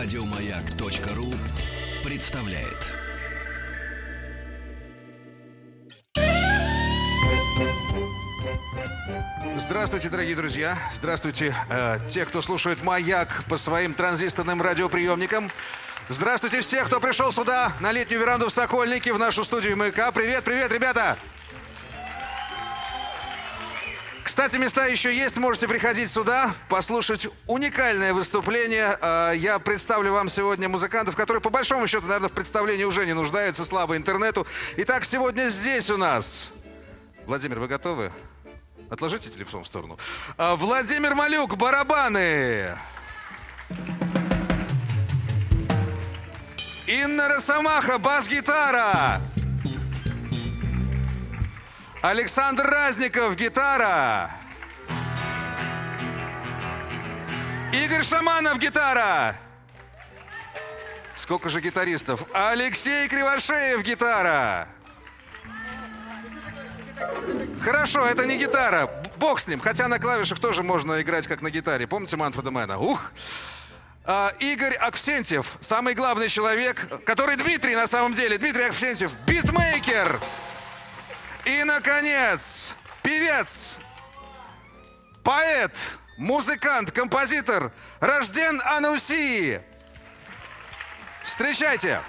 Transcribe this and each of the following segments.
Радиомаяк.ру представляет. Здравствуйте, дорогие друзья. Здравствуйте, э, те, кто слушает «Маяк» по своим транзисторным радиоприемникам. Здравствуйте все, кто пришел сюда, на летнюю веранду в Сокольнике, в нашу студию «Маяка». Привет, привет, ребята! Кстати, места еще есть, можете приходить сюда, послушать уникальное выступление. Э, Я представлю вам сегодня музыкантов, которые по большому счету, наверное, в представлении уже не нуждаются, слабо интернету. Итак, сегодня здесь у нас... Владимир, вы готовы? Отложите телефон в сторону. А, Владимир Малюк, барабаны. Инна Росомаха, бас-гитара. Александр Разников, гитара. Игорь Шаманов, гитара. Сколько же гитаристов? Алексей Кривошеев, гитара. Хорошо, это не гитара. Бог с ним. Хотя на клавишах тоже можно играть как на гитаре. Помните Манфреда Мэна? Ух! А, Игорь Аксентьев, самый главный человек, который Дмитрий на самом деле. Дмитрий Аксентьев, битмейкер. И, наконец, певец, поэт, музыкант, композитор Рожден Ануси. Встречайте.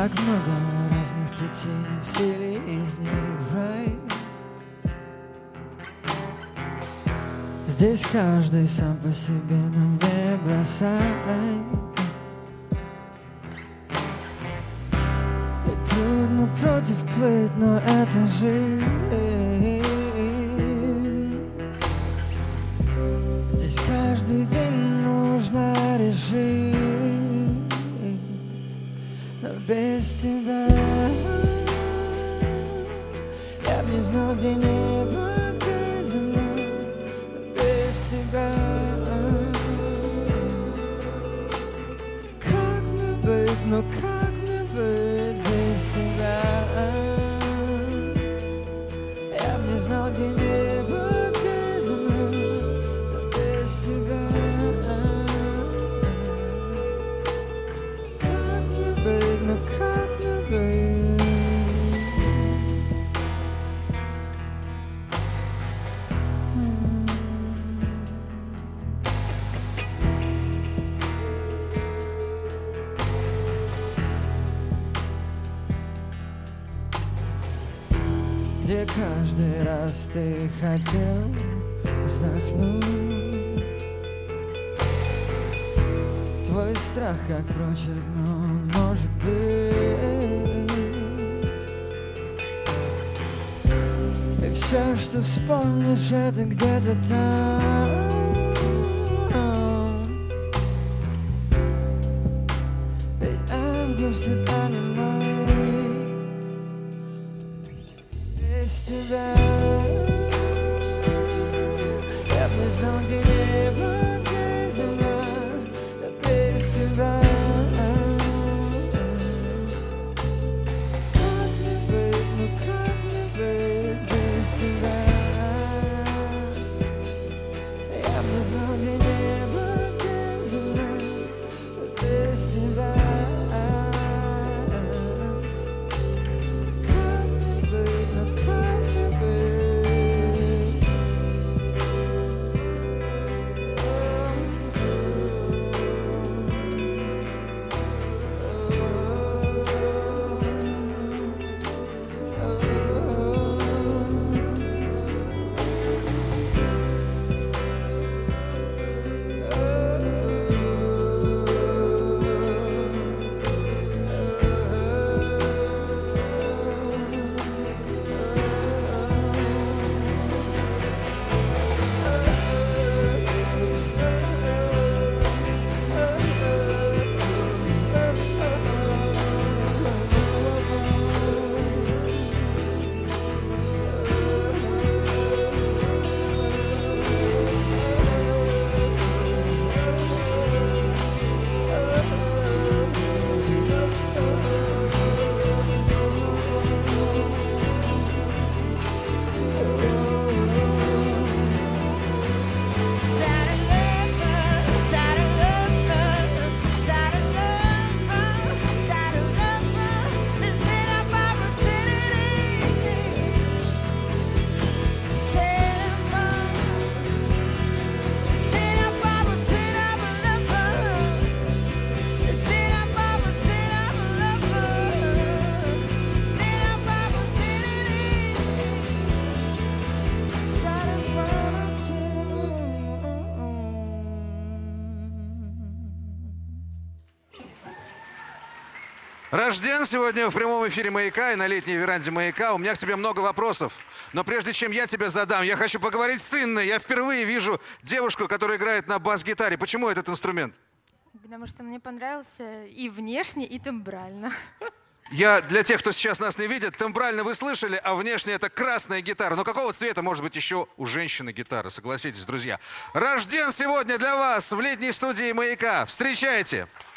Как много разных путей, но все ли из них в рай? Здесь каждый сам по себе, но не бросай. И трудно против плыть, но это жизнь. Здесь каждый день нужно решить без тебя. Я б не знал, где небо, где земля Но без тебя. Как мне быть, ну как все, что вспомнишь, это где-то там Рожден сегодня в прямом эфире «Маяка» и на летней веранде «Маяка». У меня к тебе много вопросов. Но прежде чем я тебе задам, я хочу поговорить с Инной. Я впервые вижу девушку, которая играет на бас-гитаре. Почему этот инструмент? Потому что мне понравился и внешне, и тембрально. Я для тех, кто сейчас нас не видит, тембрально вы слышали, а внешне это красная гитара. Но какого цвета может быть еще у женщины гитара, согласитесь, друзья? Рожден сегодня для вас в летней студии «Маяка». Встречайте! Позволь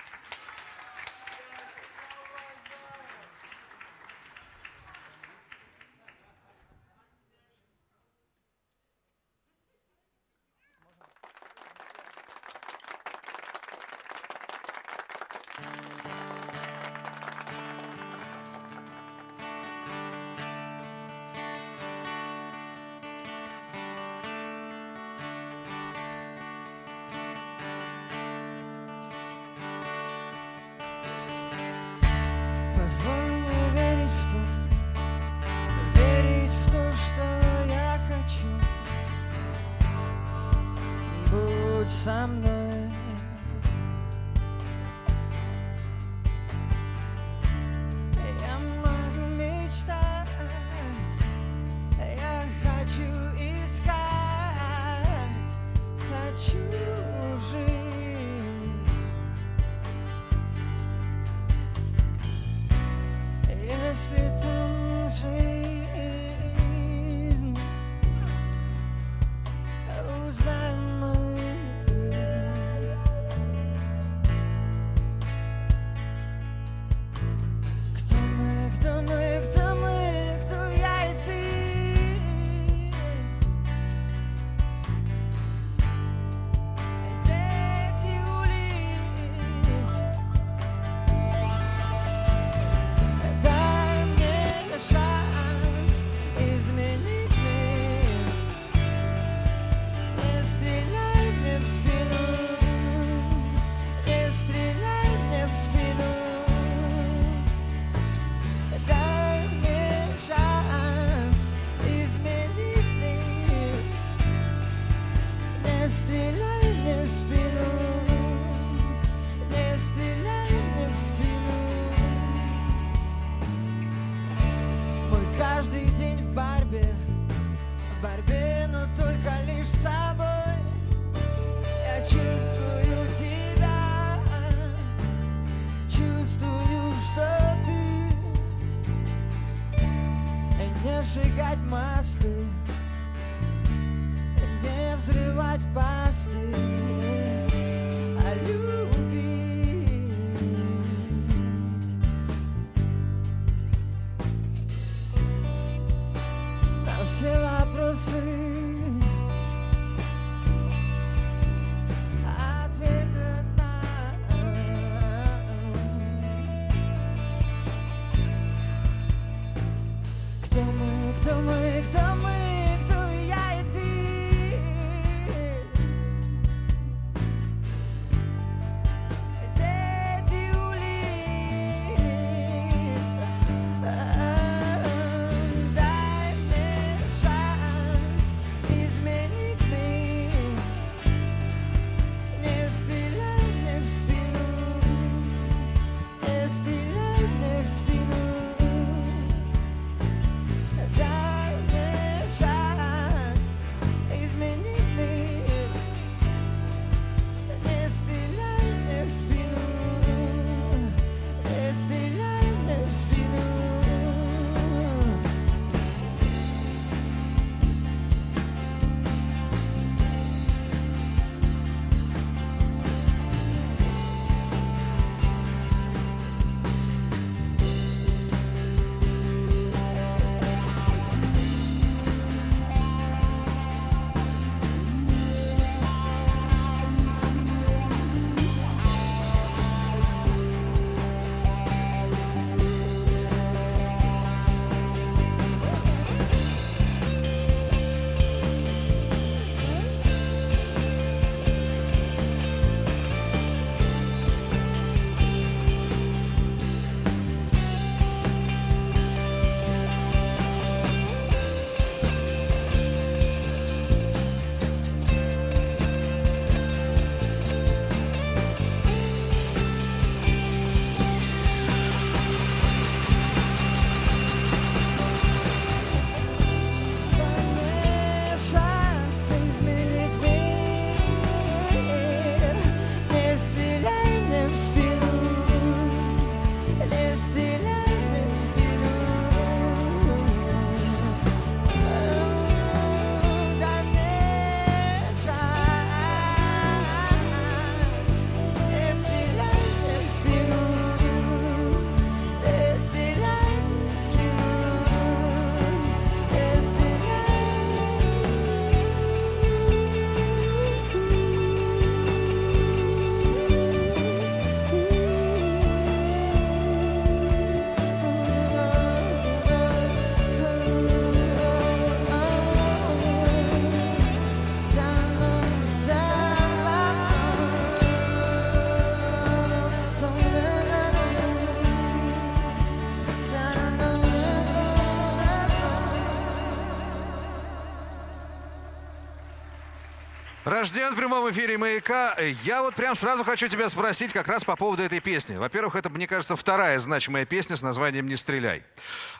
Рожден в прямом эфире «Маяка». Я вот прям сразу хочу тебя спросить как раз по поводу этой песни. Во-первых, это, мне кажется, вторая значимая песня с названием «Не стреляй».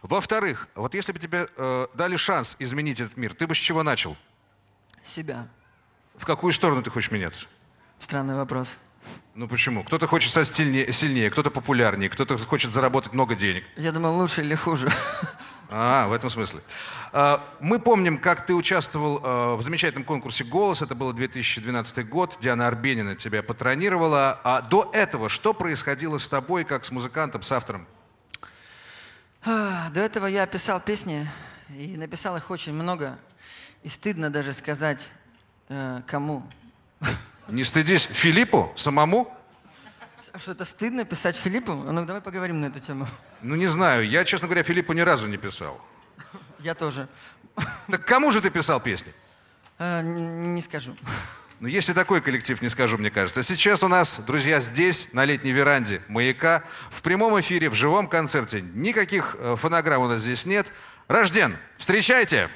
Во-вторых, вот если бы тебе э, дали шанс изменить этот мир, ты бы с чего начал? Себя. В какую сторону ты хочешь меняться? Странный вопрос. Ну почему? Кто-то хочет стать сильнее, сильнее кто-то популярнее, кто-то хочет заработать много денег. Я думал, лучше или хуже. А, в этом смысле. А, Мы помним, как ты участвовал а, в замечательном конкурсе «Голос». Это был 2012 год. Диана Арбенина тебя патронировала. А до этого что происходило с тобой, как с музыкантом, с автором? А, До этого я писал песни, и написал их очень много. И стыдно даже сказать, э, кому. Не стыдись Филиппу самому? А что, это стыдно писать Филиппу? А ну, давай поговорим на эту тему. Ну, не знаю. Я, честно говоря, Филиппу ни разу не писал. Я тоже. Так кому же ты писал песни? Э, Не скажу. Ну, если такой коллектив, не скажу, мне кажется. Сейчас у нас, друзья, здесь, на летней веранде «Маяка», в прямом эфире, в живом концерте. Никаких э, фонограмм у нас здесь нет. Рожден, встречайте!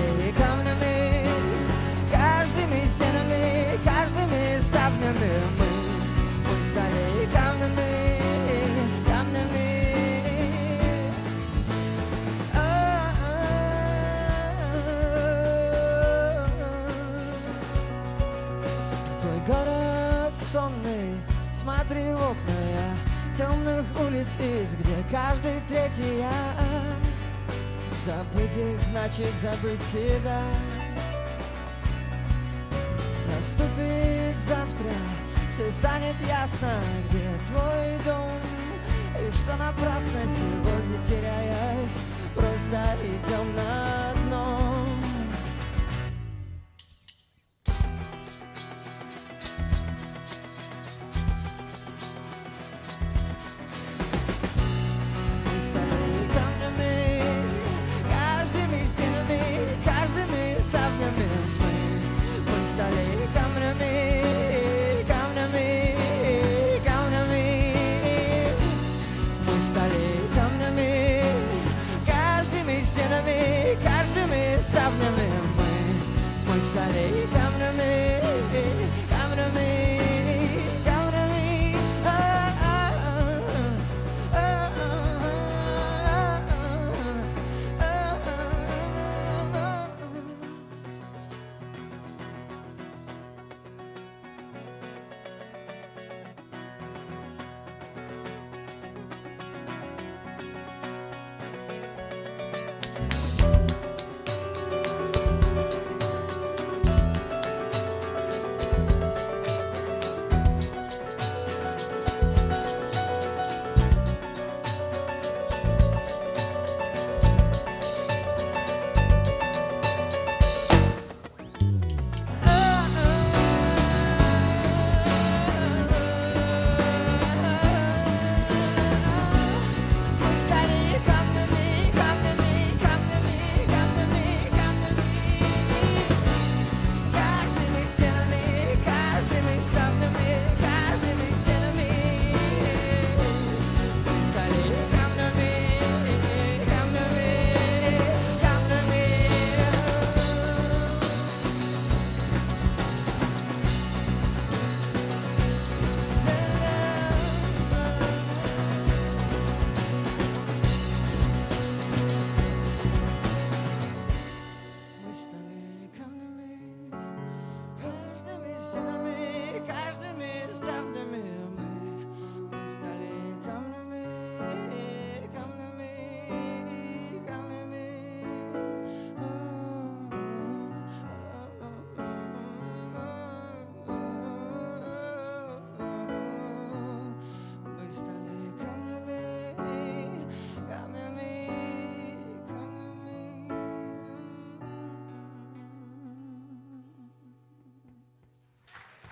Стали камнями, каждыми стенами, каждыми ставнями мы мы стали камнями, камнями. Твой город сонный, смотри в окна я Темных улиц из, где каждый третий я Забыть их значит забыть себя. Наступит завтра, все станет ясно, где твой дом. И что напрасно сегодня теряясь, просто идем на дно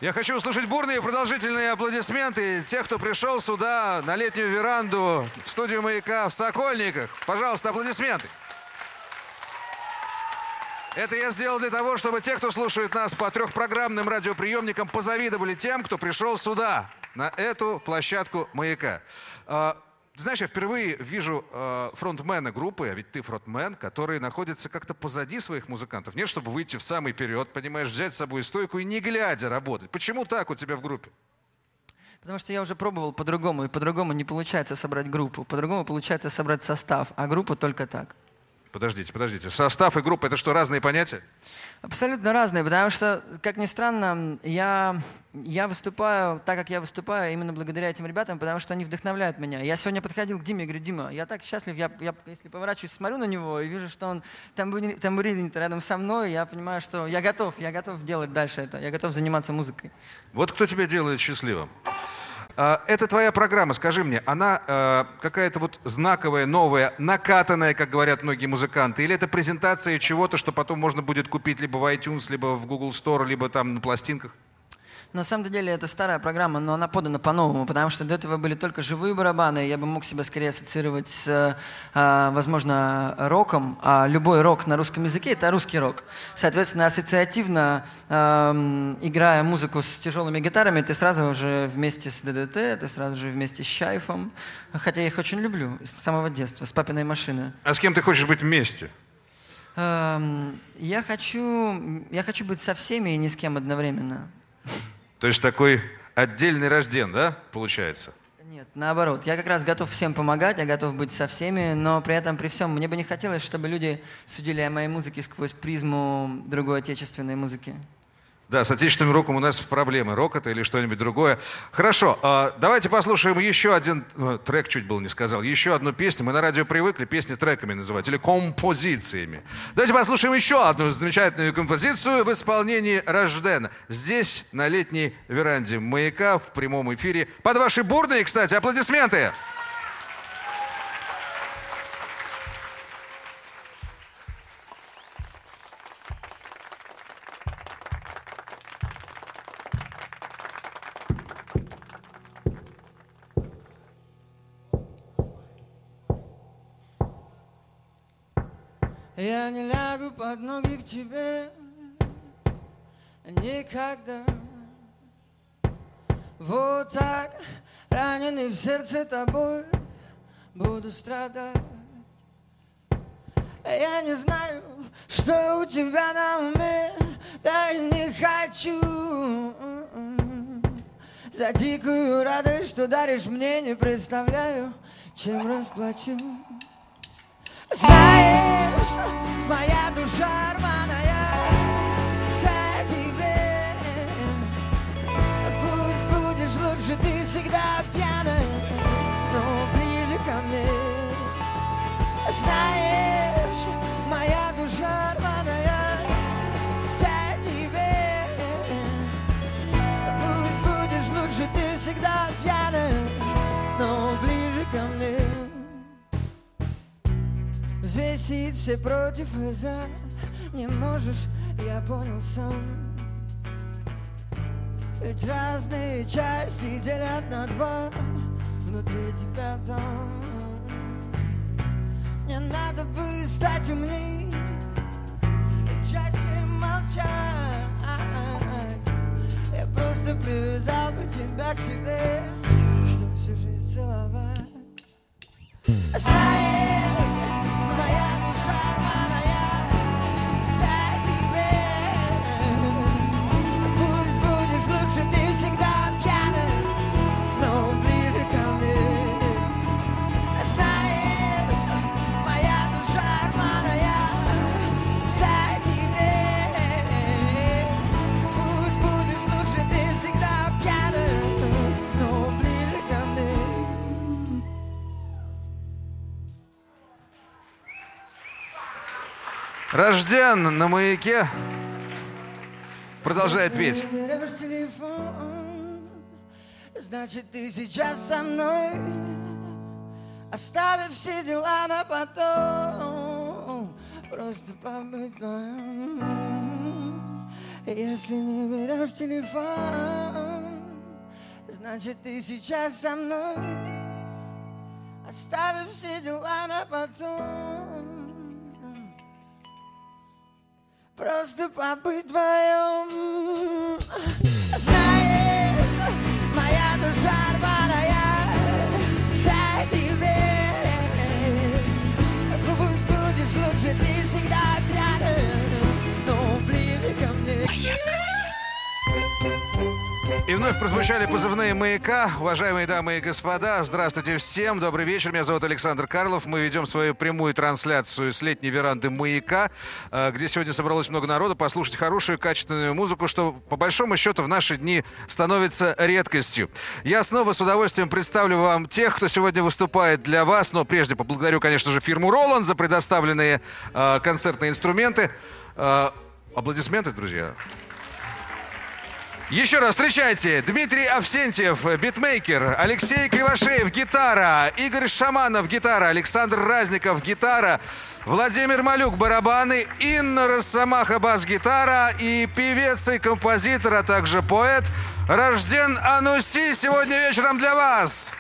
Я хочу услышать бурные продолжительные аплодисменты тех, кто пришел сюда на летнюю веранду в студию «Маяка» в Сокольниках. Пожалуйста, аплодисменты. Это я сделал для того, чтобы те, кто слушает нас по трехпрограммным радиоприемникам, позавидовали тем, кто пришел сюда, на эту площадку «Маяка». Ты знаешь, я впервые вижу э, фронтмена группы, а ведь ты фронтмен, который находится как-то позади своих музыкантов. Нет, чтобы выйти в самый вперед, понимаешь, взять с собой стойку и не глядя работать. Почему так у тебя в группе? Потому что я уже пробовал по-другому, и по-другому не получается собрать группу. По-другому получается собрать состав, а группу только так. Подождите, подождите. Состав и группа — это что, разные понятия? Абсолютно разные, потому что, как ни странно, я, я выступаю так, как я выступаю, именно благодаря этим ребятам, потому что они вдохновляют меня. Я сегодня подходил к Диме и говорю, Дима, я так счастлив, я, я если поворачиваюсь, смотрю на него и вижу, что он тамбурин, тамбуринит рядом со мной, я понимаю, что я готов, я готов делать дальше это, я готов заниматься музыкой. Вот кто тебя делает счастливым. А, Это твоя программа, скажи мне, она э, какая-то вот знаковая, новая, накатанная, как говорят многие музыканты, или это презентация чего-то, что потом можно будет купить либо в iTunes, либо в Google Store, либо там на пластинках? На самом деле это старая программа, но она подана по-новому, потому что до этого были только живые барабаны. Я бы мог себя скорее ассоциировать с, э, возможно, роком. А любой рок на русском языке — это русский рок. Соответственно, ассоциативно, играя музыку с тяжелыми гитарами, ты сразу же вместе с ДДТ, ты сразу же вместе с Шайфом. Хотя я их очень люблю с самого детства, с папиной машины. А с кем ты хочешь быть вместе? Я, хочу, я хочу быть со всеми и ни с кем одновременно. То есть такой отдельный рожден, да, получается? Нет, наоборот. Я как раз готов всем помогать, я готов быть со всеми, но при этом, при всем, мне бы не хотелось, чтобы люди судили о моей музыке сквозь призму другой отечественной музыки. Да, с отечественным роком у нас проблемы. Рок это или что-нибудь другое. Хорошо, а, давайте послушаем еще один э, трек, чуть было не сказал, еще одну песню. Мы на радио привыкли песни треками называть или композициями. Давайте послушаем еще одну замечательную композицию в исполнении Рождена. Здесь, на летней веранде «Маяка» в прямом эфире. Под ваши бурные, кстати, аплодисменты. Я не лягу под ноги к тебе никогда. Вот так, раненый в сердце тобой, буду страдать. Я не знаю, что у тебя на уме, да и не хочу. За дикую радость, что даришь мне, не представляю, чем расплачусь. Знаешь, моя душа рваная вся тебе. Пусть будешь лучше, ты всегда пьяная, но ближе ко мне. Знаешь, Взвесить все против и за. Не можешь, я понял сам. Ведь разные части делят на два. Внутри тебя там. Не надо бы стать умней И чаще молчать. Я просто привязал бы тебя к себе Чтоб всю жизнь целовать. Знаешь, Рожден на маяке продолжает петь. Значит ты сейчас со мной, оставив все дела на потом, просто побыть вдвоем. Если не берешь телефон, значит ты сейчас со мной. Оставив все дела на потом. Просто побыть вдвоем. И вновь прозвучали позывные «Маяка». Уважаемые дамы и господа, здравствуйте всем. Добрый вечер. Меня зовут Александр Карлов. Мы ведем свою прямую трансляцию с летней веранды «Маяка», э, где сегодня собралось много народу послушать хорошую, качественную музыку, что, по большому счету, в наши дни становится редкостью. Я снова с удовольствием представлю вам тех, кто сегодня выступает для вас. Но прежде поблагодарю, конечно же, фирму «Роланд» за предоставленные э, концертные инструменты. Э, аплодисменты, друзья. Еще раз встречайте, Дмитрий Авсентьев, битмейкер, Алексей Кривошеев, гитара, Игорь Шаманов, гитара, Александр Разников, гитара, Владимир Малюк, барабаны, Инна Росомаха, бас-гитара. И певец и композитор, а также поэт. Рожден Ануси сегодня вечером для вас.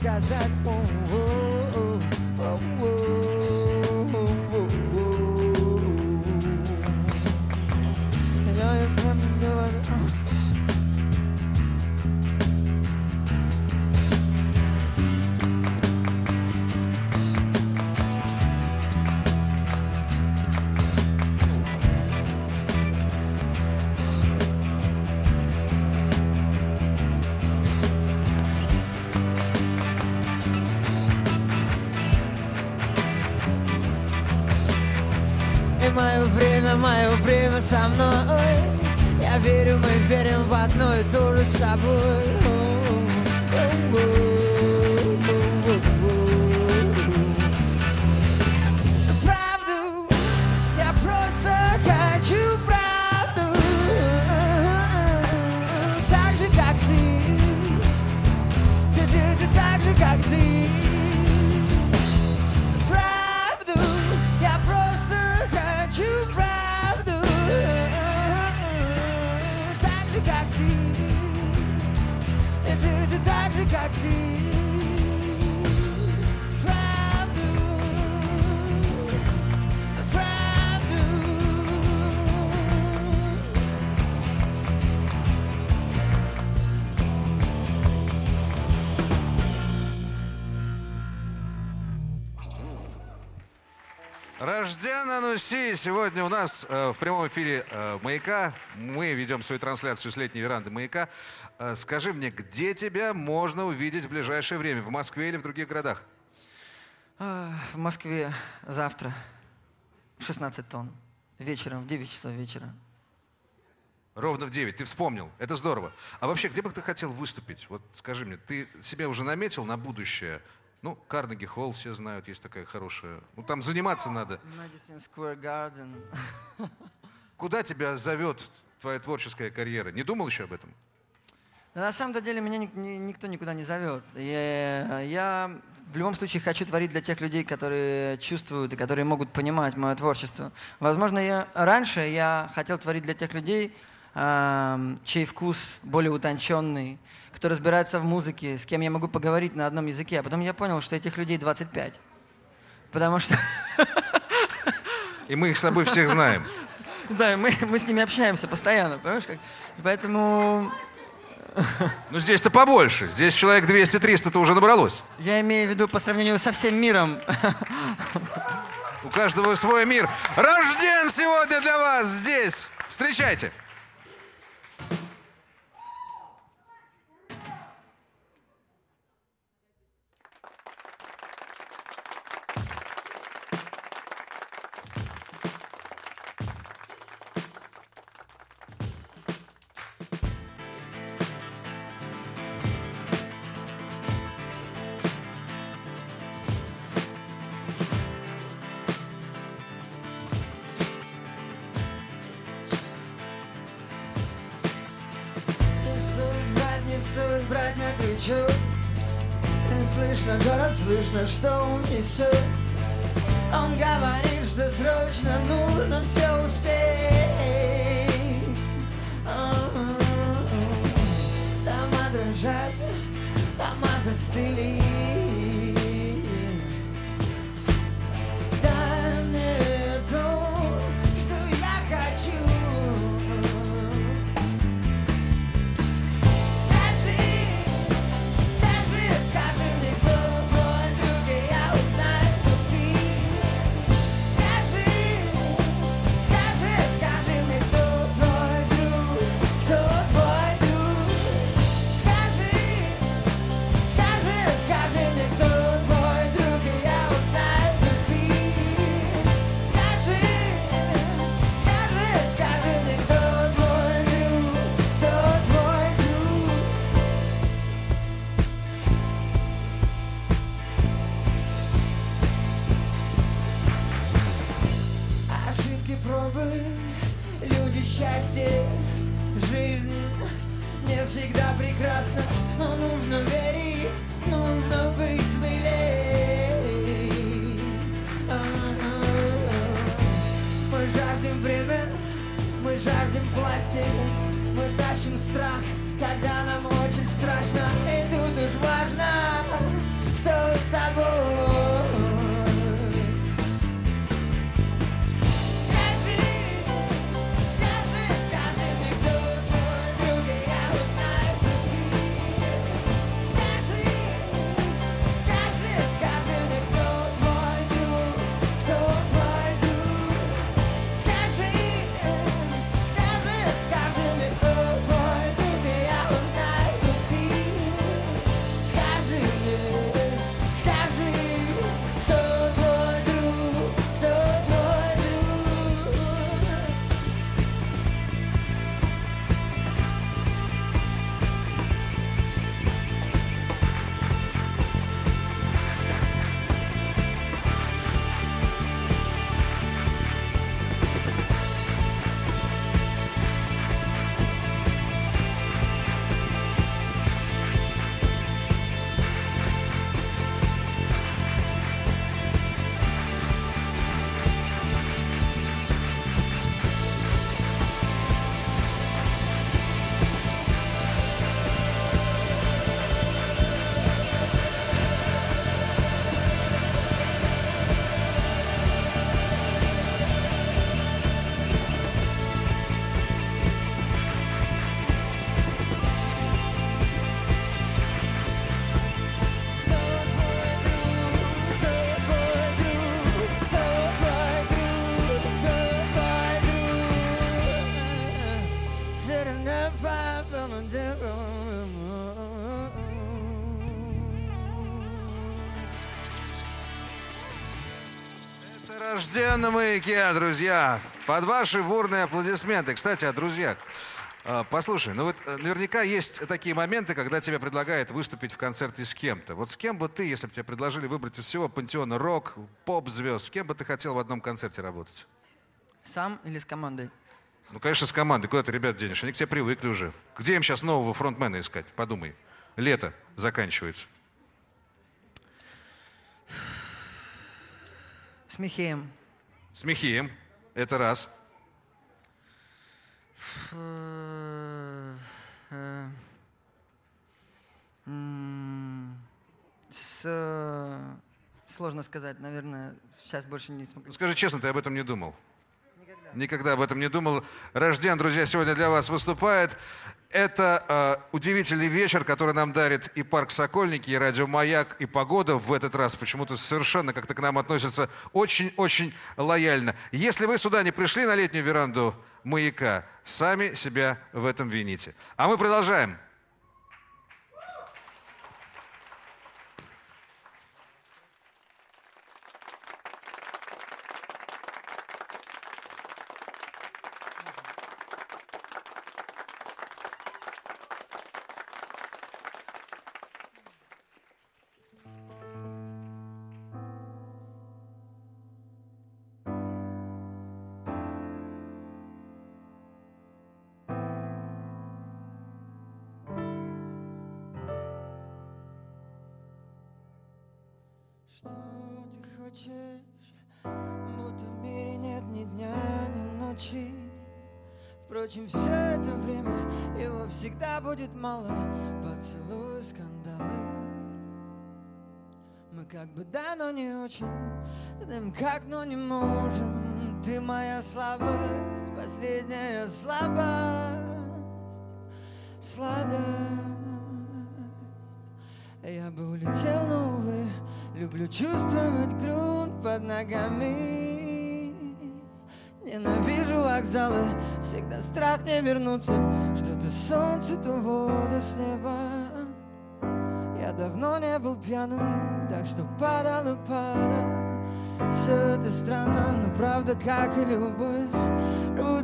Что И мое время, мое время со мной. Я верю, мы верим в одно и то же с тобой Ануси сегодня у нас э, в прямом эфире э, «Маяка». Мы ведем свою трансляцию с летней веранды «Маяка». Э, скажи мне, где тебя можно увидеть в ближайшее время? В Москве или в других городах? А, В Москве завтра в 16 тонн. Вечером, в 9 часов вечера. Ровно в 9. Ты вспомнил. Это здорово. А вообще, где бы ты хотел выступить? Вот скажи мне, ты себя уже наметил на будущее? Ну, Карнеги Холл все знают, есть такая хорошая. Ну, там заниматься надо. Madison Square Garden. Куда тебя зовет твоя творческая карьера? Не думал еще об этом? Но на самом деле меня ник- ни- никто никуда не зовет. Я, я в любом случае хочу творить для тех людей, которые чувствуют и которые могут понимать мое творчество. Возможно, я раньше я хотел творить для тех людей, чей вкус более утонченный, кто разбирается в музыке, с кем я могу поговорить на одном языке. А потом я понял, что этих людей 25. Потому что, И мы их с тобой всех знаем. да, мы, мы с ними общаемся постоянно, понимаешь? Как? Поэтому Ну, здесь-то побольше. Здесь человек 200-300-то уже набралось. я имею в виду по сравнению со всем миром. У каждого свой мир. Рожден сегодня для вас здесь. Встречайте. Слышно, город слышно, что он несет Он говорит, что срочно нужно все успеть на маяке», друзья. Под ваши бурные аплодисменты. Кстати, о друзьях. А, Послушай, ну вот э, наверняка есть такие моменты, когда тебе предлагают выступить в концерте с кем-то. Вот с кем бы ты, если бы тебе предложили выбрать из всего пантеона рок, поп-звезд, с кем бы ты хотел в одном концерте работать? Сам или с командой? Ну, конечно, с командой. Куда ты ребят денешь? Они к тебе привыкли уже. Где им сейчас нового фронтмена искать? Подумай. Лето заканчивается. С Михеем. С Михеем. Это раз. С... э, Сложно сказать, наверное, сейчас больше не смогу. Ну, скажи честно, ты об этом не думал? Никогда об этом не думал. Рожден, друзья, сегодня для вас выступает. Это э, удивительный вечер, который нам дарит и парк Сокольники, и радио Маяк, и погода в этот раз почему-то совершенно как-то к нам относится очень-очень лояльно. Если вы сюда не пришли на летнюю веранду Маяка, сами себя в этом вините. А мы продолжаем. Что ты хочешь? Будто в мире нет ни дня, ни ночи. Впрочем, все это время его всегда будет мало. Поцелуй скандалы. Мы как бы да, но не очень. Знаем как, но не можем. Ты моя слабость, последняя слабость. Сладость. Я бы улетел, но, люблю чувствовать грунт под ногами. Ненавижу вокзалы, всегда страх не вернуться, что то солнце, то воду с неба. Я давно не был пьяным, так что падал и. Все это странно, но правда, как и любовь.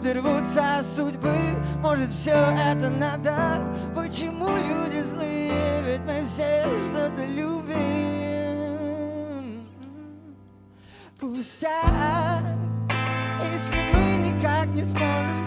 И рвутся судьбы, может все это надо. Почему люди злые, ведь мы все что-то любим. Пустяк, если мы никак не сможем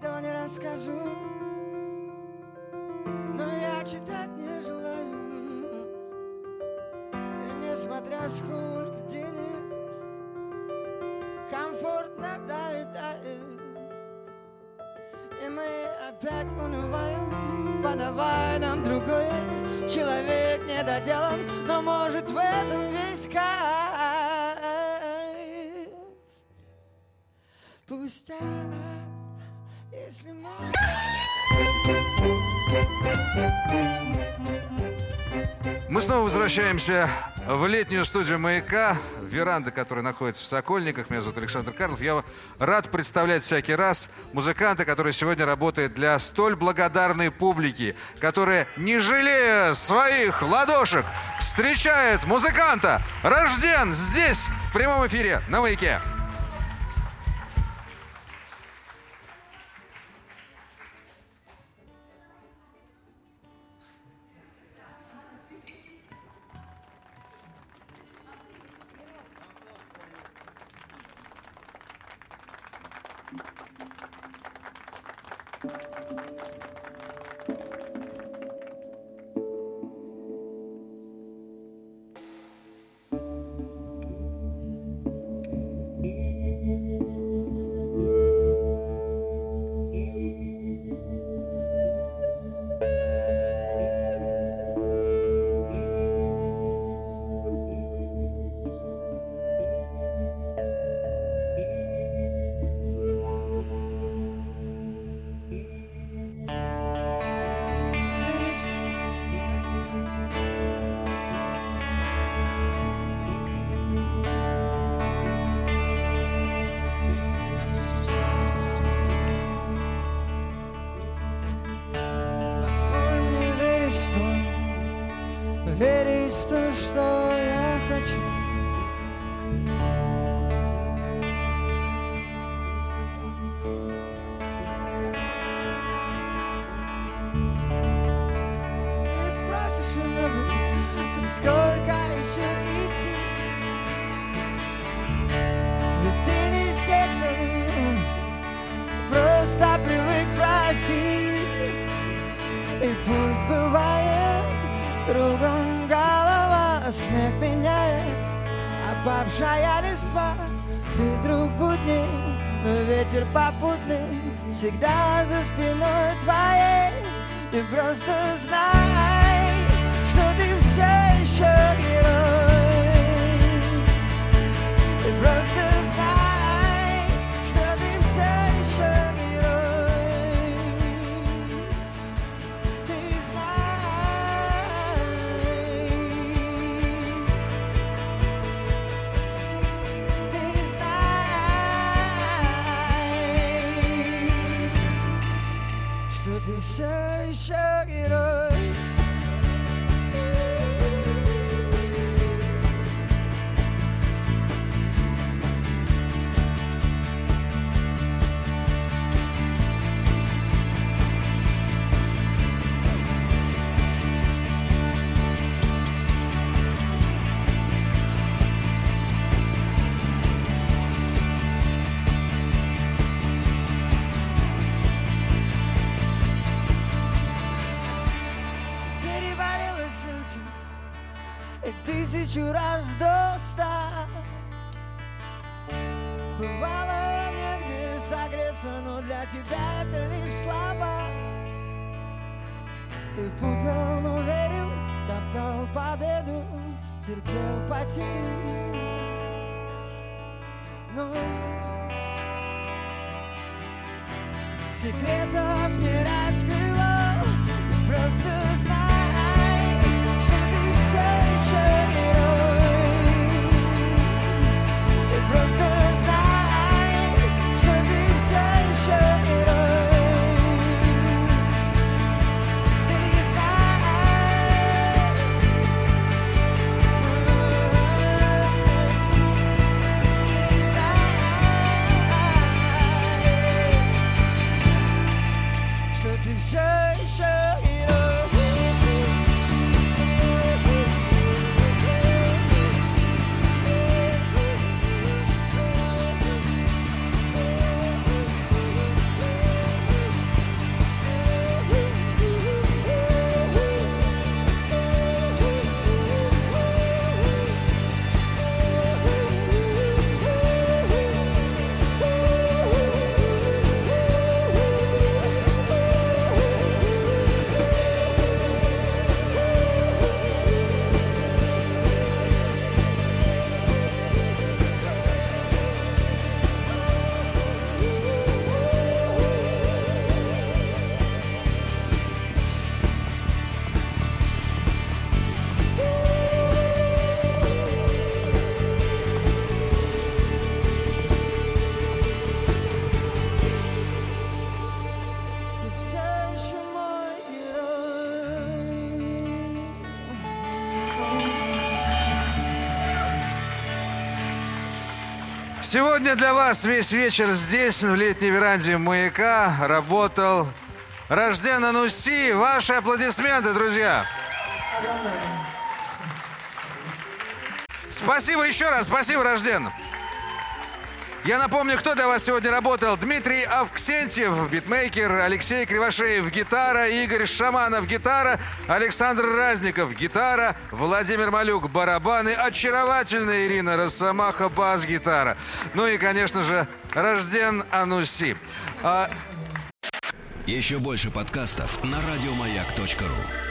Мои ладони расскажу Но я читать не желаю. И несмотря сколько денег Комфортно давит И мы опять унываем Подавай нам другое. Человек не доделан Но может в этом весь кайф. Пусть мы... Снова возвращаемся в летнюю студию «Маяка», веранда, которая находится в Сокольниках. Меня зовут Александр Карлов. Я рад представлять всякий раз музыканта, который сегодня работает для столь благодарной публики, которая, не жалея своих ладошек, встречает музыканта. Рожден здесь, в прямом эфире, на «Маяке». Опавшая листва Ты друг будней, но ветер попутный Всегда за спиной твоей. Ты просто знай, что ты все еще герой. Ты просто тысячу раз до ста Бывало негде согреться, но для тебя это лишь слова Ты путал, но верил, топтал победу, терпел потери. Но секретов не раскрывал Ты просто Сегодня для вас весь вечер здесь, в летней веранде «Маяка», работал Рожден Ануси. Ваши аплодисменты, друзья. Спасибо еще раз. Спасибо, Рожден. Я напомню, кто для вас сегодня работал. Дмитрий Авксентьев, битмейкер, Алексей Кривошеев, гитара, Игорь Шаманов, гитара, Александр Разников, гитара, Владимир Малюк, барабаны, очаровательная Ирина Росомаха, бас-гитара. Ну и, конечно же, Рожден Ануси. А, Еще больше подкастов на радиомаяк.ру.